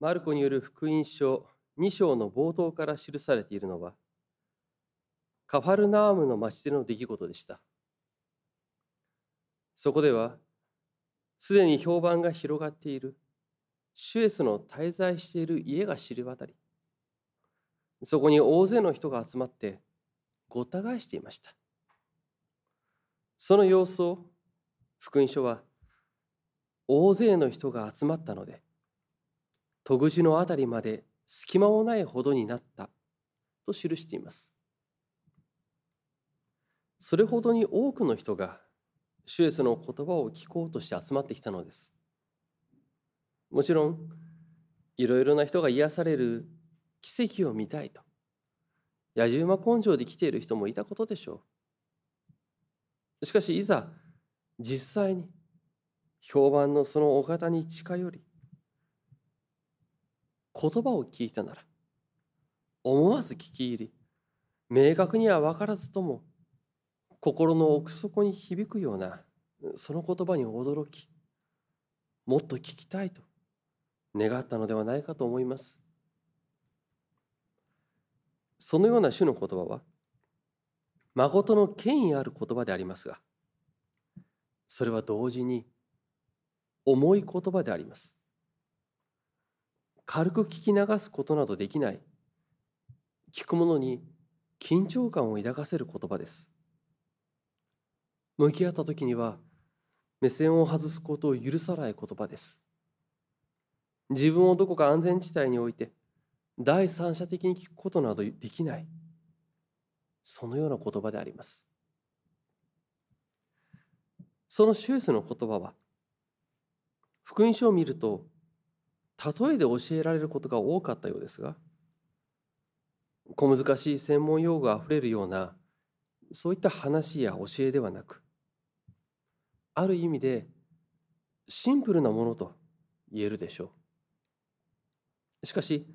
マルコによる福音書2章の冒頭から記されているのは、カファルナームの町での出来事でした。そこでは、すでに評判が広がっている、シュエスの滞在している家が知り渡り、そこに大勢の人が集まってごった返していました。その様子を福音書は大勢の人が集まったので戸口のあたりまで隙間もないほどになった。と記しています。それほどに多くの人がシュエスの言葉を聞こうとして集まってきたのです。もちろんいろいろな人が癒される奇跡を見たいと野じ馬根性で来ている人もいたことでしょう。しかしいざ実際に評判のそのお方に近寄り言葉を聞いたなら思わず聞き入り明確には分からずとも心の奥底に響くようなその言葉に驚きもっと聞きたいと願ったのではないかと思いますそのような主の言葉は誠の権威ある言葉でありますがそれは同時に重い言葉であります。軽く聞き流すことなどできない、聞く者に緊張感を抱かせる言葉です。向き合った時には目線を外すことを許さない言葉です。自分をどこか安全地帯において第三者的に聞くことなどできない、そのような言葉であります。そのシュースの言葉は福音書を見ると例えで教えられることが多かったようですが小難しい専門用語あふれるようなそういった話や教えではなくある意味でシンプルなものと言えるでしょう。しかし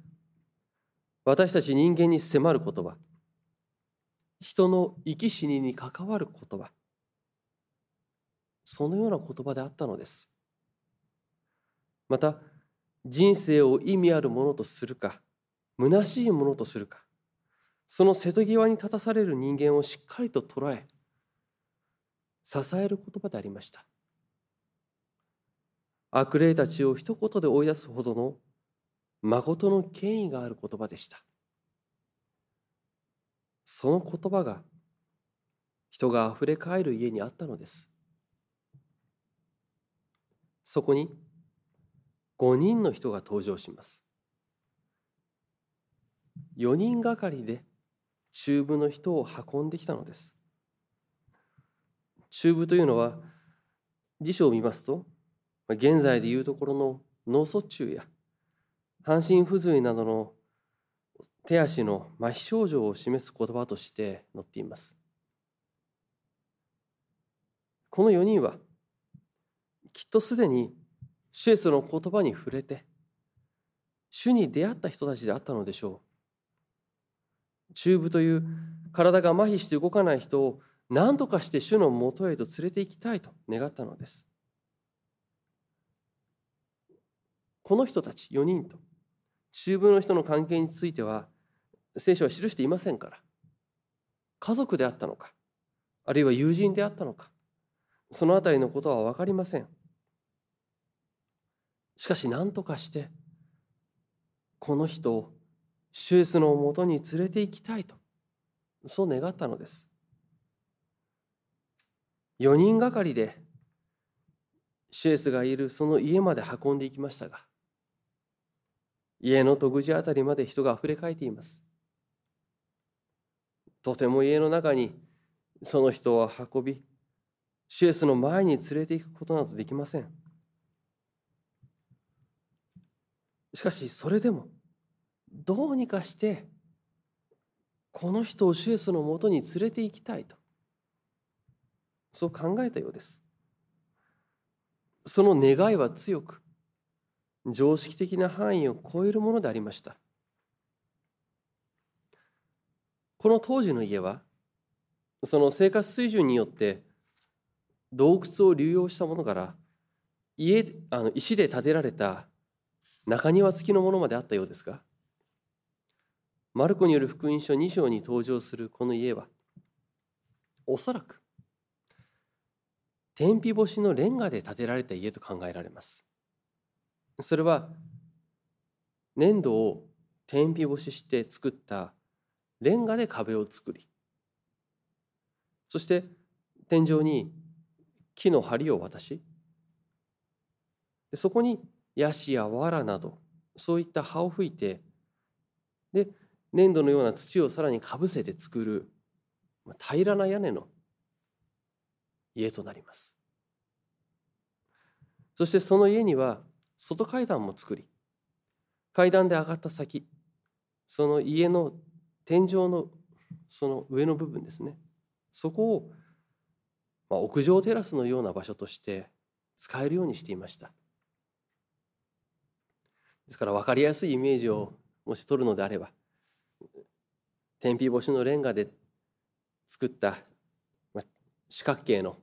私たち人間に迫る言葉人の生き死にに関わる言葉そのような言葉であったのです。また人生を意味あるものとするか虚しいものとするか。その瀬戸際に立たされる人間をしっかりと捉え支える言葉でありました。悪霊たちを一言で追い出すほどの誠の権威がある言葉でした。その言葉が人があふれかえる家にあったのです。そこに5人の人が登場します。4人がかりで中部の人を運んできたのです。中部というのは辞書を見ますと現在でいうところの脳卒中や半身不随などの手足の麻痺症状を示す言葉として載っています。この4人はきっとすでに主イエスの言葉に触れて主に出会った人たちであったのでしょう。中部という体が麻痺して動かない人を何とかして主のもとへと連れて行きたいと願ったのです。この人たち4人と中部の人の関係については聖書は記していませんから家族であったのかあるいは友人であったのかそのあたりのことは分かりません。しかし何とかしてこの人をシュエスのもとに連れて行きたいとそう願ったのです。4人がかりでシュエスがいるその家まで運んでいきましたが家の戸口あたりまで人があふれかえっています。とても家の中にその人を運びシュエスの前に連れて行くことなどできません。しかしそれでもどうにかしてこの人をシエスのもとに連れて行きたいとそう考えたようです。その願いは強く常識的な範囲を超えるものでありました。この当時の家はその生活水準によって洞窟を流用したものから家あの石で建てられた中庭付きのものまであったようですがマルコによる福音書2章に登場するこの家はおそらく天日干しのレンガで建てられた家と考えられます。それは粘土を天日干しして作ったレンガで壁を作りそして天井に木の梁を渡しそこにヤシや藁などそういった葉を吹いてで粘土のような土をさらにかぶせて作る平らな屋根の家となります。そしてその家には外階段も作り階段で上がった先その家の天井のその上の部分ですねそこを、まあ、屋上テラスのような場所として使えるようにしていました。ですから分かりやすいイメージをもし取るのであれば天日干しのレンガで作った四角形の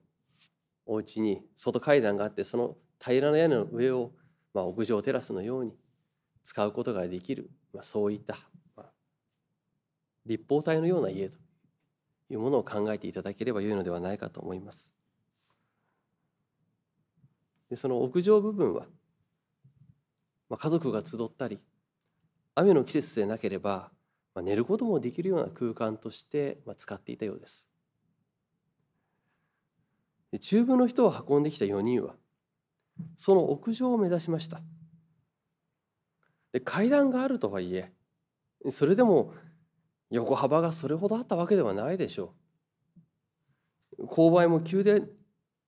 お家に外階段があってその平らな屋根の上を、まあ、屋上テラスのように使うことができる、まあ、そういった、まあ、立方体のような家というものを考えていただければよいのではないかと思います。でその屋上部分は、まあ、家族が集ったり雨の季節でなければ、まあ、寝ることもできるような空間として、まあ、使っていたようです。で中部の人を運んできた4人はその屋上を目指しました。で階段があるとはいえそれでも横幅がそれほどあったわけではないでしょう。勾配も急で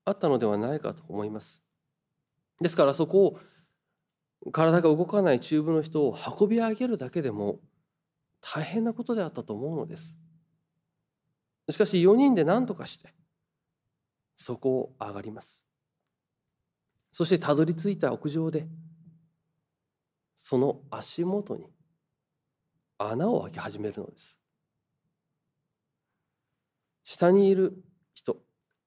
あったのではないかと思います。ですからそこを体が動かない中部の人を運び上げるだけでも大変なことであったと思うのです。しかし4人で何とかしてそこを上がります。そしてたどり着いた屋上でその足元に穴を開け始めるのです。下にいる人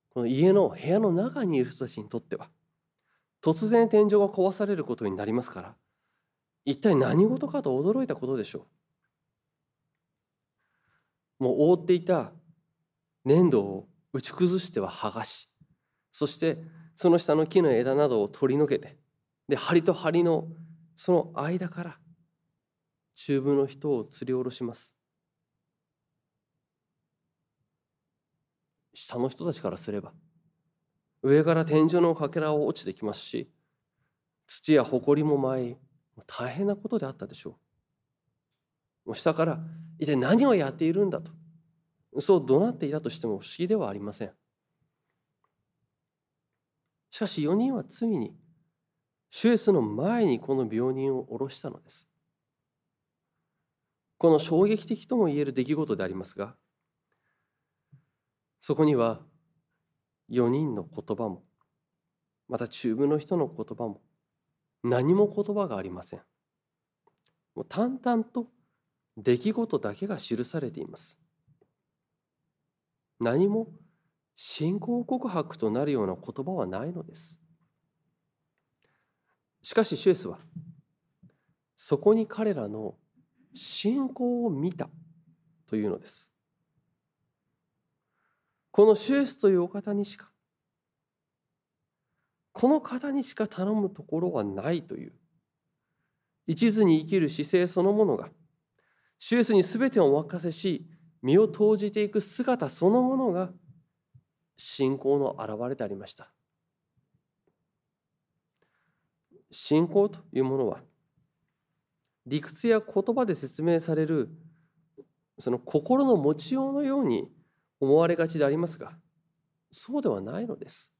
この家の部屋の中にいる人たちにとっては突然天井が壊されることになりますから一体何事かと驚いたことでしょう。もう覆っていた粘土を打ち崩しては剥がしそしてその下の木の枝などを取り除けてで梁と梁のその間から中部の人を釣り下ろします。下の人たちからすれば上から天井のかけらを落ちてきますし土や埃も舞い大変なことであったでしょう。もう下から一体何をやっているんだと。そう怒鳴っていたとしても不思議ではありません。しかし4人はついに主イエスの前にこの病人を下ろしたのです。この衝撃的ともいえる出来事でありますがそこには4人の言葉もまた中部の人の言葉も何も言葉がありません。もう淡々と出来事だけが記されています。何も信仰告白となるような言葉はないのです。しかしシュエスはそこに彼らの信仰を見たというのです。このシュエスというお方にしかこの方にしか頼むところはないという。一途に生きる姿勢そのものがシュエスに全てをお任せし身を投じていく姿そのものが信仰の表れでありました。信仰というものは理屈や言葉で説明されるその心の持ちようのように思われがちでありますがそうではないのです。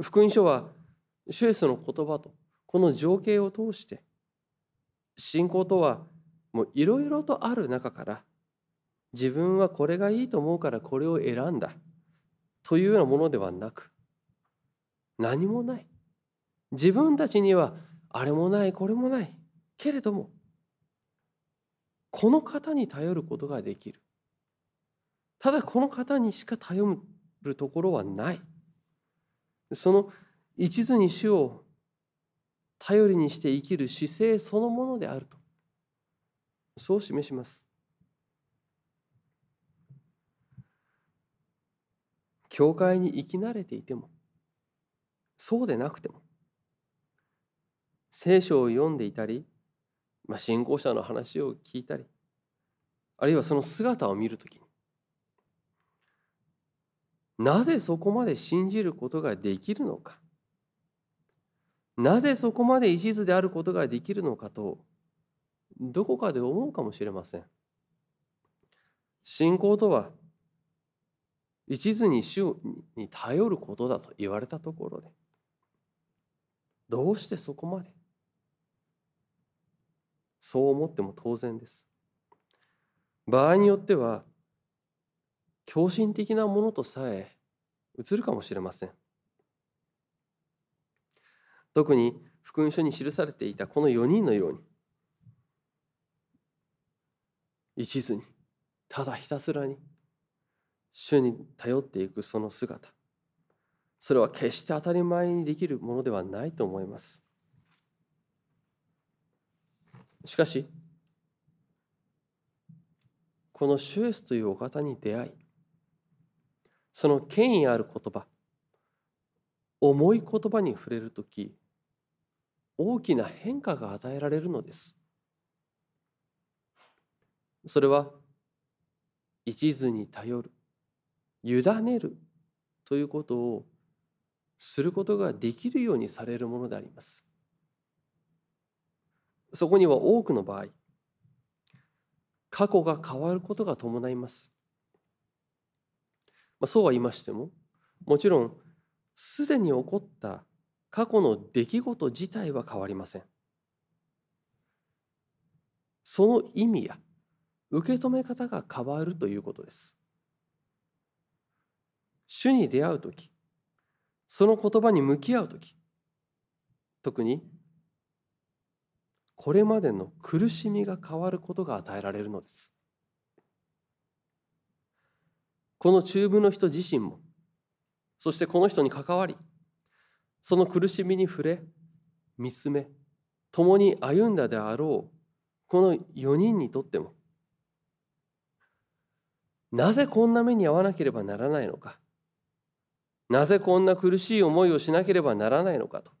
福音書は主イエスの言葉とこの情景を通して信仰とはもういろいろとある中から自分はこれがいいと思うからこれを選んだというようなものではなく何もない。自分たちにはあれもないこれもないけれどもこの方に頼ることができる。ただこの方にしか頼るところはない。その一途に主を頼りにして生きる姿勢そのものであると。そう示します。教会に生き慣れていてもそうでなくても聖書を読んでいたり、まあ、信仰者の話を聞いたりあるいはその姿を見るときになぜそこまで信じることができるのか。なぜそこまで一途であることができるのかとどこかで思うかもしれません。信仰とは一途に主に頼ることだと言われたところでどうしてそこまで？そう思っても当然です。場合によっては狂信的なものとさえ映るかもしれません。特に福音書に記されていたこの4人のように一途にただひたすらに主に頼っていくその姿。それは決して当たり前にできるものではないと思います。しかしこのシュエスというお方に出会いその権威ある言葉重い言葉に触れる時大きな変化が与えられるのです。それは一途に頼る委ねるということをすることができるようにされるものであります。そこには多くの場合過去が変わることが伴います。まあ、そうは言いましてももちろんすでに起こった過去の出来事自体は変わりません。その意味や受け止め方が変わるということです。主に出会う時その言葉に向き合う時特にこれまでの苦しみが変わることが与えられるのです。この中部の人自身もそしてこの人に関わりその苦しみに触れ見つめ共に歩んだであろうこの4人にとってもなぜこんな目に遭わなければならないのかなぜこんな苦しい思いをしなければならないのかと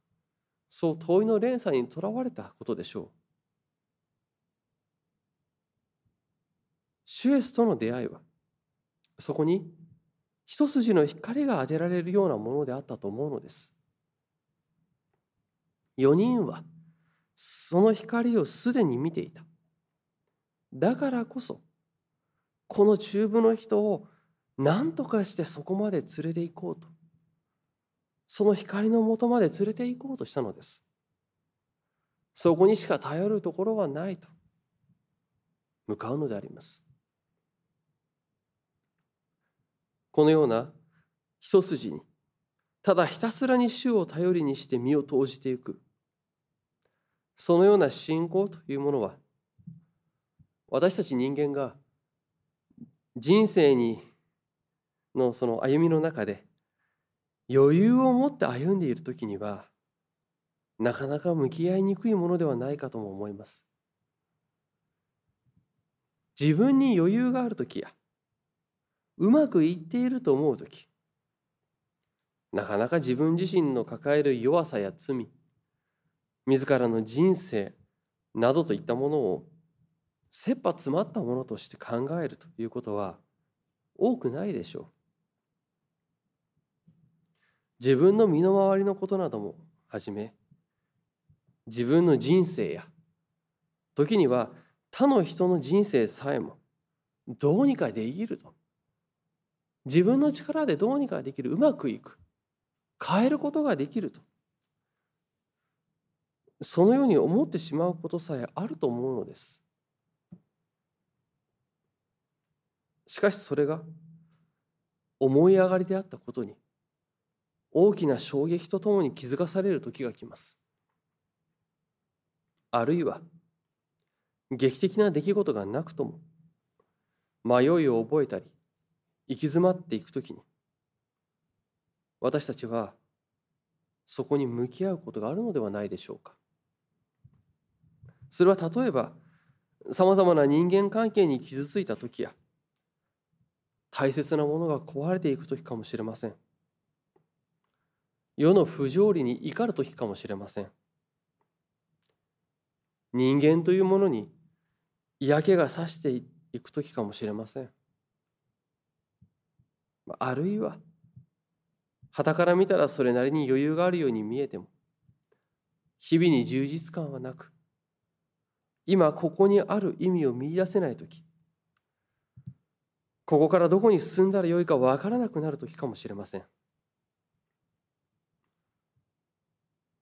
そう問いの連鎖にとらわれたことでしょう。シュエスとの出会いはそこに一筋の光が当てられるようなものであったと思うのです。4人はその光をすでに見ていた。だからこそこの中部の人を何とかしてそこまで連れて行こうとその光のもとまで連れて行こうとしたのです。そこにしか頼るところはないと向かうのであります。このような一筋にただひたすらに主を頼りにして身を投じていくそのような信仰というものは私たち人間が人生にのその歩みの中で余裕を持って歩んでいる時にはなかなか向き合いにくいものではないかとも思います。自分に余裕がある時やうまくいっていると思う時なかなか自分自身の抱える弱さや罪自らの人生などといったものを切羽詰まったものとして考えるということは多くないでしょう。自分の身の回りのことなどもはじめ自分の人生や時には他の人の人生さえもどうにかできると自分の力でどうにかできるうまくいく。変えることができると。そのように思ってしまうことさえあると思うのです。しかしそれが思い上がりであったことに大きな衝撃とともに気づかされる時が来ます。あるいは劇的な出来事がなくとも迷いを覚えたり行き詰まっていくときに私たちはそこに向き合うことがあるのではないでしょうか。それは例えばさまざまな人間関係に傷ついた時や大切なものが壊れていく時かもしれません。世の不条理に怒る時かもしれません。人間というものに嫌気がさしていく時かもしれません。あるいは傍から見たらそれなりに余裕があるように見えても日々に充実感はなく今ここにある意味を見いだせない時ここからどこに進んだらよいか分からなくなる時かもしれません。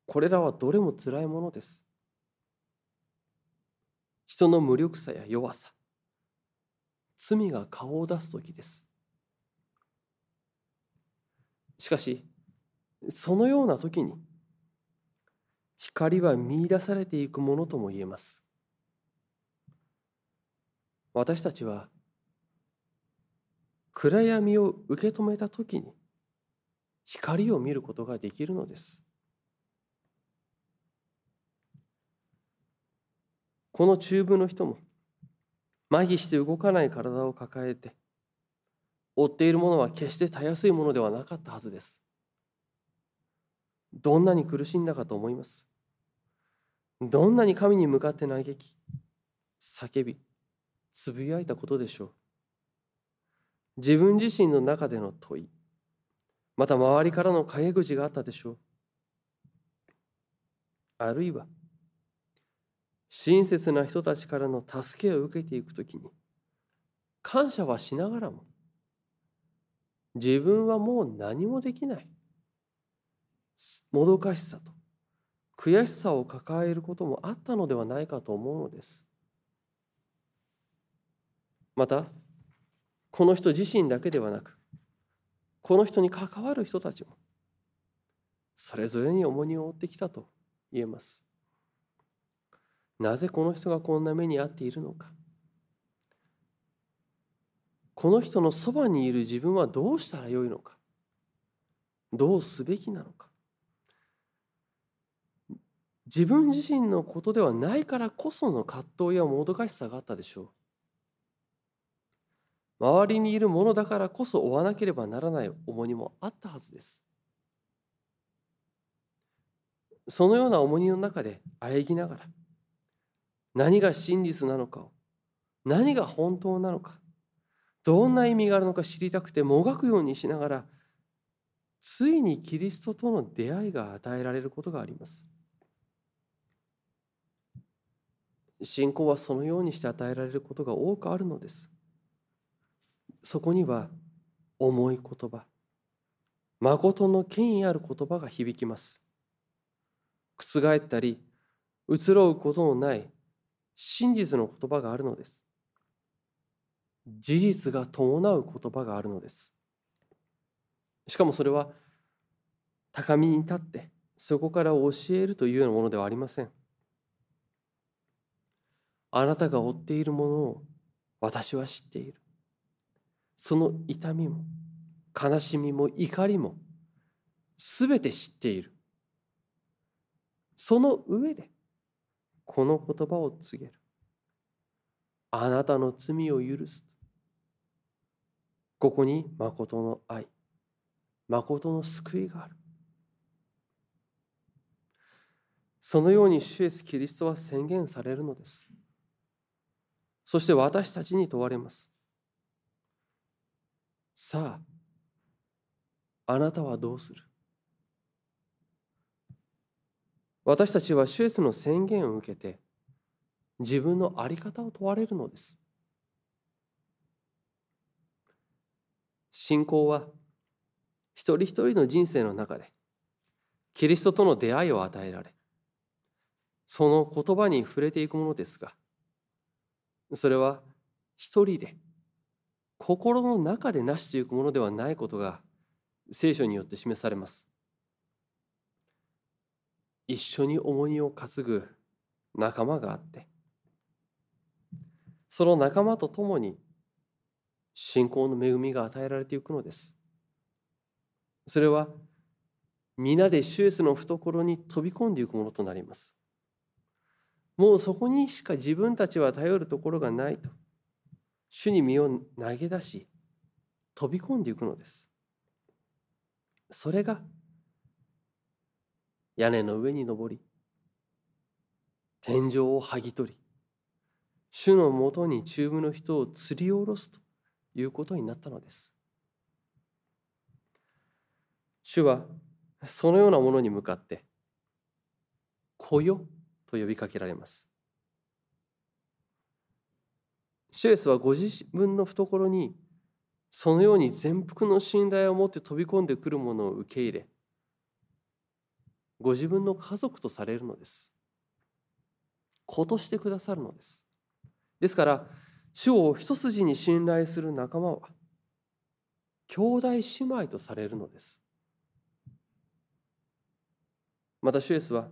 これらはどれも辛いものです。人の無力さや弱さ罪が顔を出す時です。しかしそのような時に光は見出されていくものとも言えます。私たちは暗闇を受け止めた時に光を見ることができるのです。この中部の人も麻痺して動かない体を抱えて追っているものは決してたやすいものではなかったはずです。どんなに苦しんだかと思います。どんなに神に向かって嘆き叫びつぶやいたことでしょう。自分自身の中での問いまた周りからの陰口があったでしょう。あるいは親切な人たちからの助けを受けていくときに感謝はしながらも自分はもう何もできない。もどかしさと悔しさを抱えることもあったのではないかと思うのです。またこの人自身だけではなくこの人に関わる人たちもそれぞれに重荷を負ってきたと言えます。なぜこの人がこんな目に遭っているのか。この人のそばにいる自分はどうしたらよいのか？どうすべきなのか？自分自身のことではないからこその葛藤やもどかしさがあったでしょう。周りにいるものだからこそ追わなければならない重荷もあったはずです。そのような重荷の中であえぎながら何が真実なのかを何が本当なのかどんな意味があるのか知りたくてもがくようにしながらついにキリストとの出会いが与えられることがあります。信仰はそのようにして与えられることが多くあるのです。そこには重い言葉誠の権威ある言葉が響きます覆ったり移ろうことのない真実の言葉があるのです事実が伴う言葉があるのです。しかもそれは高みに立ってそこから教えるというようなものではありません。あなたが追っているものを私は知っている。その痛みも悲しみも怒りも全て知っている。その上でこの言葉を告げる。あなたの罪を許すここに誠の愛誠の救いがある。そのように主イエスキリストは宣言されるのです。そして私たちに問われます。さああなたはどうする？私たちは主イエスの宣言を受けて自分の在り方を問われるのです。信仰は一人一人の人生の中でキリストとの出会いを与えられその言葉に触れていくものですがそれは一人で心の中で成していくものではないことが聖書によって示されます。一緒に重荷を担ぐ仲間があってその仲間と共に信仰の恵みが与えられていくのです。それは皆で主イエスの懐に飛び込んでいくものとなります。もうそこにしか自分たちは頼るところがないと主に身を投げ出し飛び込んでいくのですそれが屋根の上に登り天井を剥ぎ取り主のもとに中部の人を釣り下ろすということになったのです。主はそのようなものに向かって「来よ」と呼びかけられます。シュエスはご自分の懐にそのように全幅の信頼を持って飛び込んでくるものを受け入れご自分の家族とされるのです。子としてくださるのです。ですから主を一筋に信頼する仲間は兄弟姉妹とされるのです。またシュエスは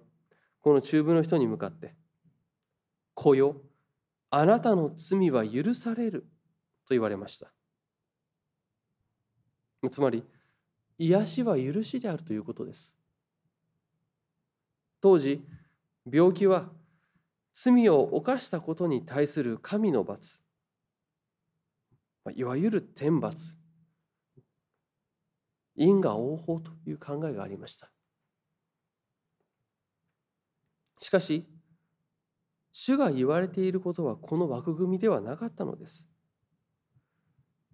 この中部の人に向かって「子よあなたの罪は許される」と言われました。つまり癒しは許しであるということです。当時病気は罪を犯したことに対する神の罰。いわゆる天罰。因果応報という考えがありました。しかし主が言われていることはこの枠組みではなかったのです。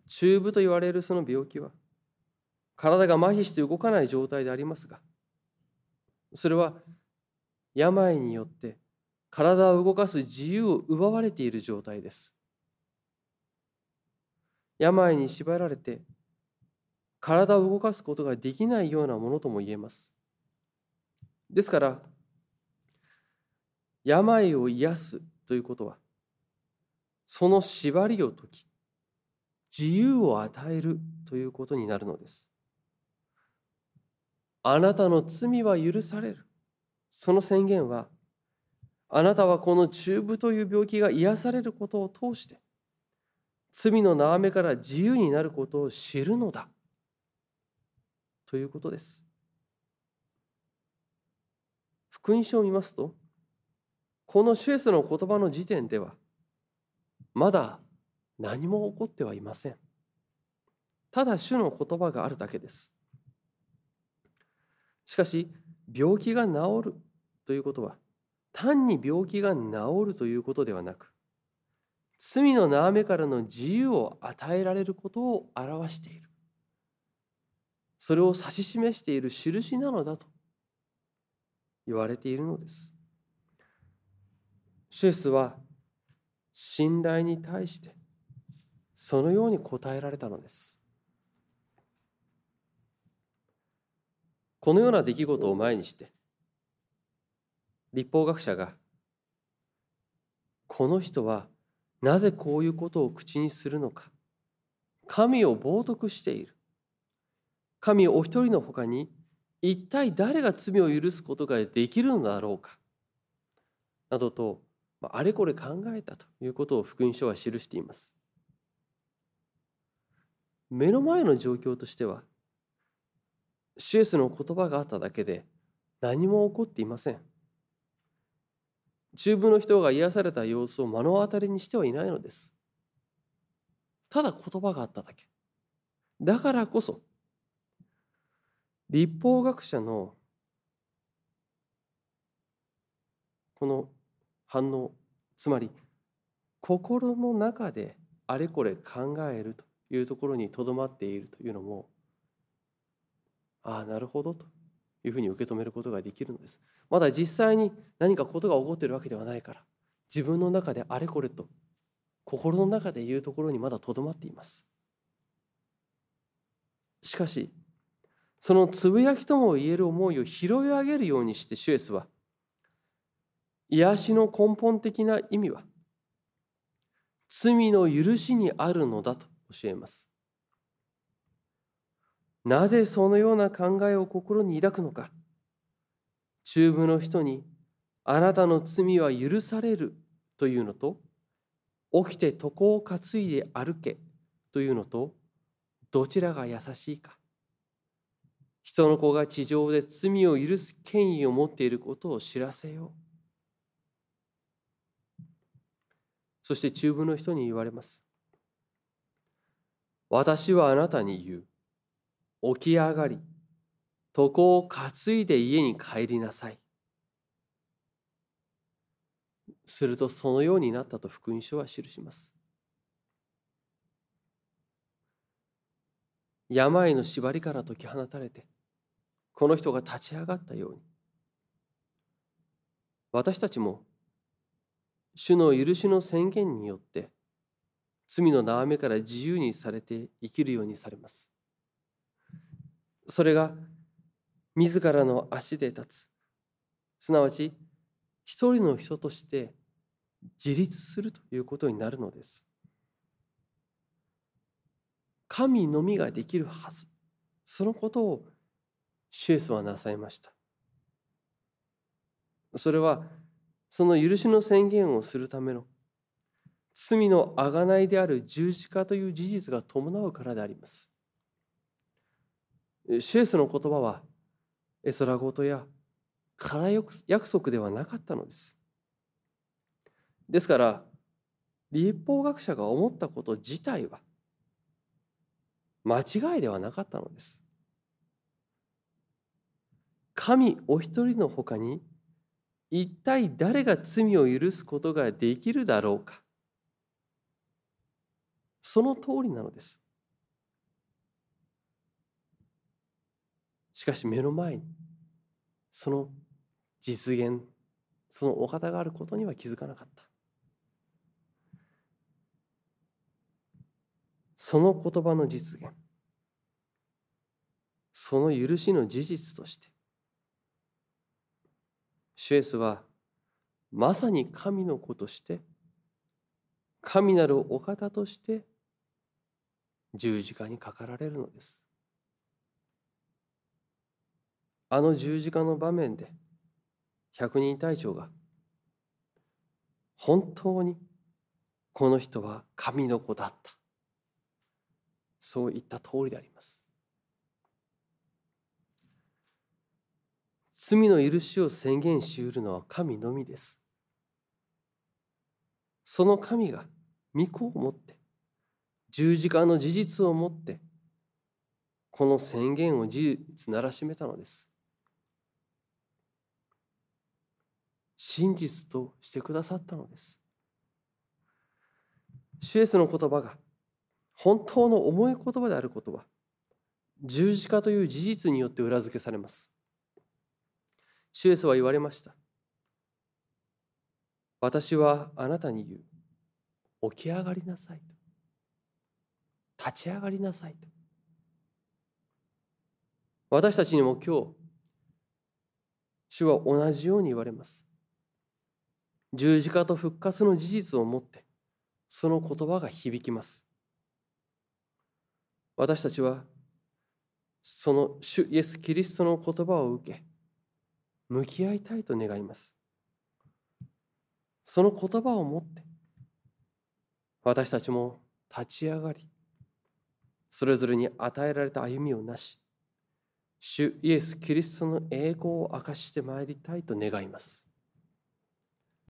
中部と言われるその病気は体が麻痺して動かない状態でありますがそれは病によって体を動かす自由を奪われている状態です。病に縛られて体を動かすことができないようなものとも言えます。ですから病を癒すということはその縛りを解き自由を与えるということになるのです。あなたの罪は許される。その宣言はあなたはこの中部という病気が癒されることを通して罪の縄目から自由になることを知るのだ。ということです。福音書を見ますとこのシュエスの言葉の時点ではまだ何も起こってはいません。ただ主の言葉があるだけです。しかし病気が治るということは単に病気が治るということではなく罪の縄目からの自由を与えられることを表している。それを指し示している印なのだと。言われているのです。シュエスは信頼に対してそのように答えられたのです。このような出来事を前にして立法学者がこの人はなぜこういうことを口にするのか。神を冒涜している。神お一人のほかに一体誰が罪を許すことができるのだろうか。などとあれこれ考えたということを福音書は記しています。目の前の状況としてはシエスの言葉があっただけで何も起こっていません。中部の人が癒された様子を目の当たりにしてはいないのです。ただ言葉があっただけ。だからこそ、立法学者のこの反応、つまり心の中であれこれ考えるというところにとどまっているというのも、ああ、なるほどというふうに受け止めることができるのです。まだ実際に何かことが起こっているわけではないから自分の中であれこれと心の中で言うところにまだとどまっています。しかしそのつぶやきとも言える思いを拾い上げるようにしてシュエスは癒しの根本的な意味は罪の許しにあるのだと教えます。なぜそのような考えを心に抱くのか。中部の人にあなたの罪は許されるというのと起きて床を担いで歩けというのとどちらが優しいか人の子が地上で罪を許す権威を持っていることを知らせようそして中部の人に言われます。私はあなたに言う。起き上がり、床を担いで家に帰りなさい。するとそのようになったと福音書は記します。病の縛りから解き放たれて、この人が立ち上がったように、私たちも主の許しの宣言によって罪の縄目から自由にされて生きるようにされます。それが自らの足で立つ、すなわち一人の人として自立するということになるのです。神のみができるはず。そのことをシュエスはなさいました。それはその許しの宣言をするための罪の贖いである十字架という事実が伴うからであります。シュエスの言葉はエソラごとや空約束ではなかったのです。ですから立法学者が思ったこと自体は間違いではなかったのです。神お一人のほかに一体誰が罪を許すことができるだろうかその通りなのです。しかし目の前にその実現そのお方があることには気づかなかった。その言葉の実現その許しの事実としてシュエスはまさに神の子として神なるお方として十字架にかかられるのです。あの十字架の場面で百人隊長が本当にこの人は神の子だったそう言った通りであります。罪の許しを宣言しうるのは神のみです。その神が御子をもって十字架の事実をもってこの宣言を事実ならしめたのです。真実としてくださったのです。シュエスの言葉が本当の重い言葉であることは十字架という事実によって裏付けされます。シュエスは言われました。私はあなたに言う。起き上がりなさいと。立ち上がりなさいと。私たちにも今日、主は同じように言われます。十字架と復活の事実をもって、その言葉が響きます。私たちはその主イエス・キリストの言葉を受け向き合いたいと願いますその言葉を持って私たちも立ち上がりそれぞれに与えられた歩みをなし主イエス・キリストの栄光を明かしてまいりたいと願います